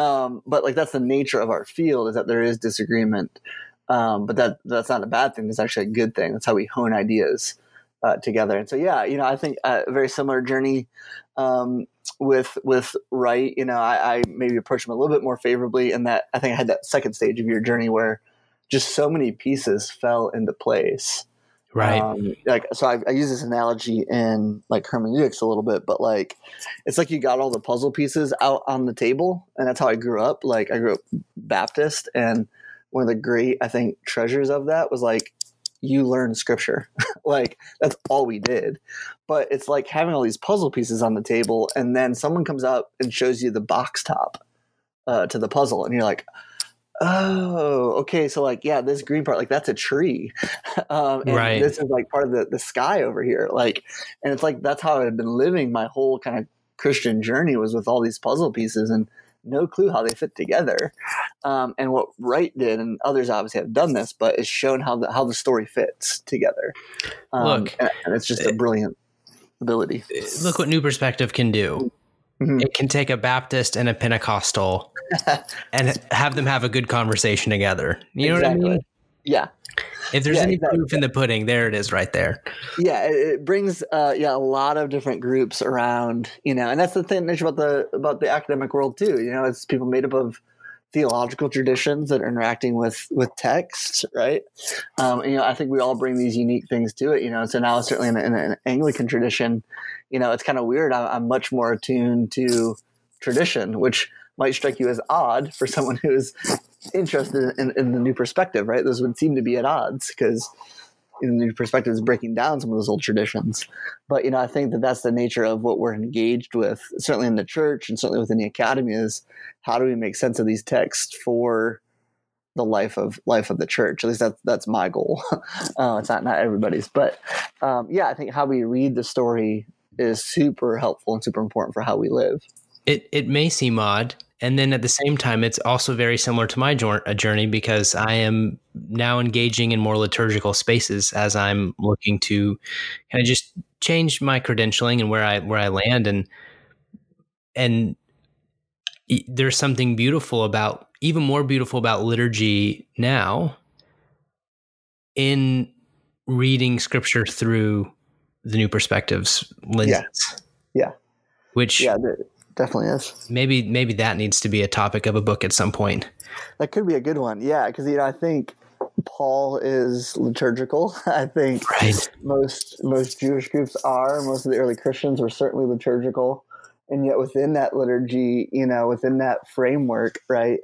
Um, but like that's the nature of our field is that there is disagreement um, but that that's not a bad thing it's actually a good thing that's how we hone ideas uh, together and so yeah you know i think a very similar journey um, with with Wright, you know, I, I, maybe approached him a little bit more favorably in that I think I had that second stage of your journey where just so many pieces fell into place. Right. Um, like so, I, I, use this analogy in like hermeneutics a little bit, but like it's like you got all the puzzle pieces out on the table, and that's how I grew up. Like I grew up Baptist, and one of the great I think treasures of that was like you learn scripture. like that's all we did. But it's like having all these puzzle pieces on the table, and then someone comes up and shows you the box top uh, to the puzzle, and you're like, oh, okay. So like, yeah, this green part, like that's a tree, um, and right. this is like part of the the sky over here. Like, and it's like that's how I've been living my whole kind of Christian journey was with all these puzzle pieces and no clue how they fit together. Um, and what Wright did, and others obviously have done this, but it's shown how the how the story fits together. Um, look, and, and, it's just a brilliant ability. Look what New Perspective can do. Mm-hmm. It can take a Baptist and a Pentecostal and have them have a good conversation together. You know exactly. what I mean? Yeah. If there's yeah, any exactly. proof in the pudding, there it is, right there. Yeah, it, brings uh, yeah a lot of different groups around, you know, and that's the thing about the about the academic world too. You know, it's people made up of theological traditions that are interacting with with text, right? Um, and, you know, I think we all bring these unique things to it. You know, so now certainly in, in an Anglican tradition, you know, it's kind of weird. I'm, I'm much more attuned to tradition, which might strike you as odd for someone who is interested in, in the new perspective, right? Those would seem to be at odds because the new perspective is breaking down some of those old traditions. But you know, I think that that's the nature of what we're engaged with, certainly in the church and certainly within the academy, is how do we make sense of these texts for the life of life of the church. At least that's that's my goal. uh, it's not not everybody's, but um, yeah, I think how we read the story is super helpful and super important for how we live. It it may seem odd, and then at the same time, it's also very similar to my uh, journey because I am now engaging in more liturgical spaces as I'm looking to kind of just change my credentialing and where I where I land and and there's something beautiful about even more beautiful about liturgy now in reading scripture through the new perspectives lenses. Yeah. yeah. Which yeah, definitely is. Maybe maybe that needs to be a topic of a book at some point. That could be a good one. Yeah, because you know I think Paul is liturgical. I think right. most most Jewish groups are. Most of the early Christians were certainly liturgical, and yet within that liturgy, you know, within that framework, right,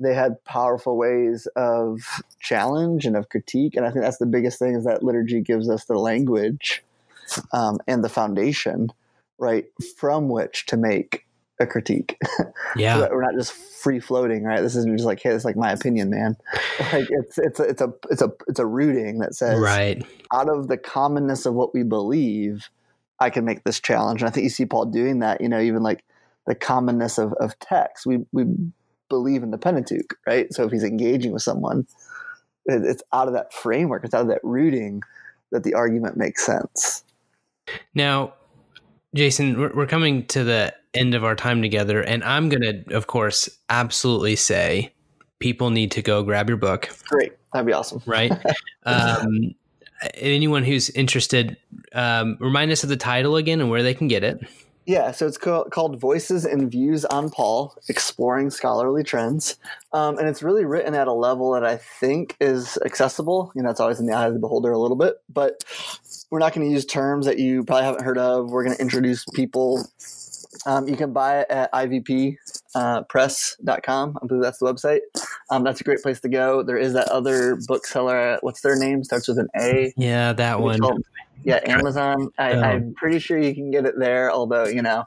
they had powerful ways of challenge and of critique. And I think that's the biggest thing is that liturgy gives us the language um, and the foundation, right, from which to make a critique. Yeah, so we're not just free floating, right? This isn't just like, hey, it's like my opinion, man. Like it's it's a, it's a it's a it's a rooting that says, right, out of the commonness of what we believe, I can make this challenge. And I think you see Paul doing that. You know, even like the commonness of of text, we we believe in the Pentateuch, right? So if he's engaging with someone, it's out of that framework, it's out of that rooting that the argument makes sense. Now, Jason, we're coming to the end of our time together, and I'm going to, of course, absolutely say people need to go grab your book. Great. That'd be awesome. Right. um, anyone who's interested, um, remind us of the title again and where they can get it. Yeah, so it's called Voices and Views on Paul Exploring Scholarly Trends. Um, and it's really written at a level that I think is accessible. You know, it's always in the eye of the beholder a little bit, but we're not going to use terms that you probably haven't heard of. We're going to introduce people. Um, you can buy it at ivppress.com. I believe that's the website. Um, that's a great place to go. There is that other bookseller. What's their name? Starts with an A. Yeah, that one. Yeah, Amazon. I, am pretty sure you can get it there. Although you know,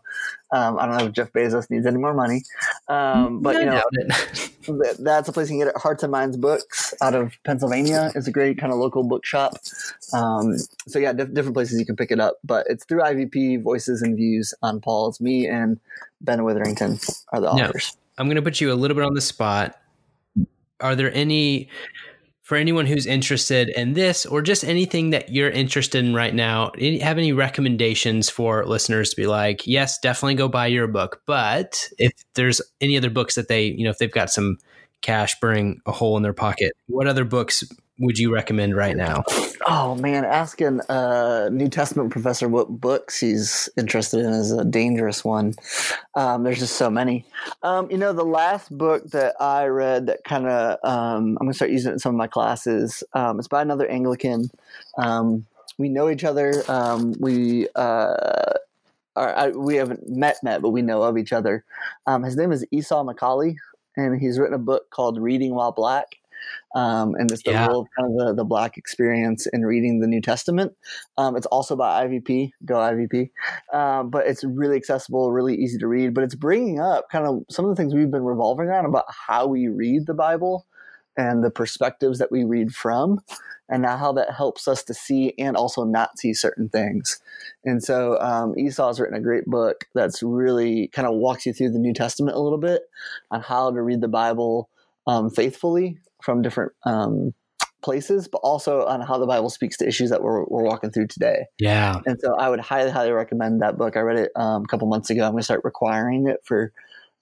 um, I don't know if Jeff Bezos needs any more money. Um, but you know, that's a place you can get it. Hearts and Minds Books out of Pennsylvania is a great kind of local bookshop. Um, so yeah, diff- different places you can pick it up. But it's through IVP Voices and Views on Paul's. Me and Ben Witherington are the authors. Now, I'm going to put you a little bit on the spot. Are there any for anyone who's interested in this or just anything that you're interested in right now, have any recommendations for listeners to be like, yes, definitely go buy your book. But if there's any other books that they, you know, if they've got some cash burning a hole in their pocket, what other books would you recommend right now? Oh man, asking a New Testament professor what books he's interested in is a dangerous one. Um, there's just so many. Um, you know, the last book that I read that kind of um, I'm gonna start using it in some of my classes. Um, it's by another Anglican. Um, we know each other. Um, we uh, are, I, we haven't met met, but we know of each other. his name is Esau McCaulley, and he's written a book called Reading While Black um, and it's the yeah. role of kind of the, the black experience in reading the New Testament. Um, it's also by IVP, go IVP, um, but it's really accessible, really easy to read. But it's bringing up kind of some of the things we've been revolving on about how we read the Bible and the perspectives that we read from, and how that helps us to see and also not see certain things. And so um, Esau's written a great book that's really kind of walks you through the New Testament a little bit on how to read the Bible um, faithfully from different um, places, but also on how the Bible speaks to issues that we're, we're walking through today. Yeah. And so I would highly, highly recommend that book. I read it um, a couple months ago. I'm going to start requiring it for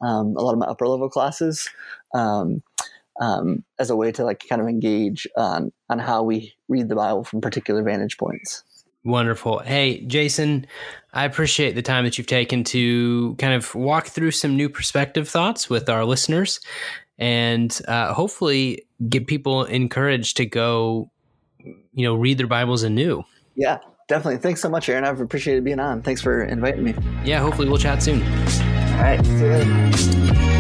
um, a lot of my upper level classes um, um, as a way to like kind of engage on, on how we read the Bible from particular vantage points. Wonderful. Hey, Jason, I appreciate the time that you've taken to kind of walk through some new perspective thoughts with our listeners and uh, hopefully get people encouraged to go, you know, read their Bibles anew. Yeah, definitely. Thanks so much, Aaron. I've appreciated being on. Thanks for inviting me. Yeah, hopefully we'll chat soon. All right. See you later.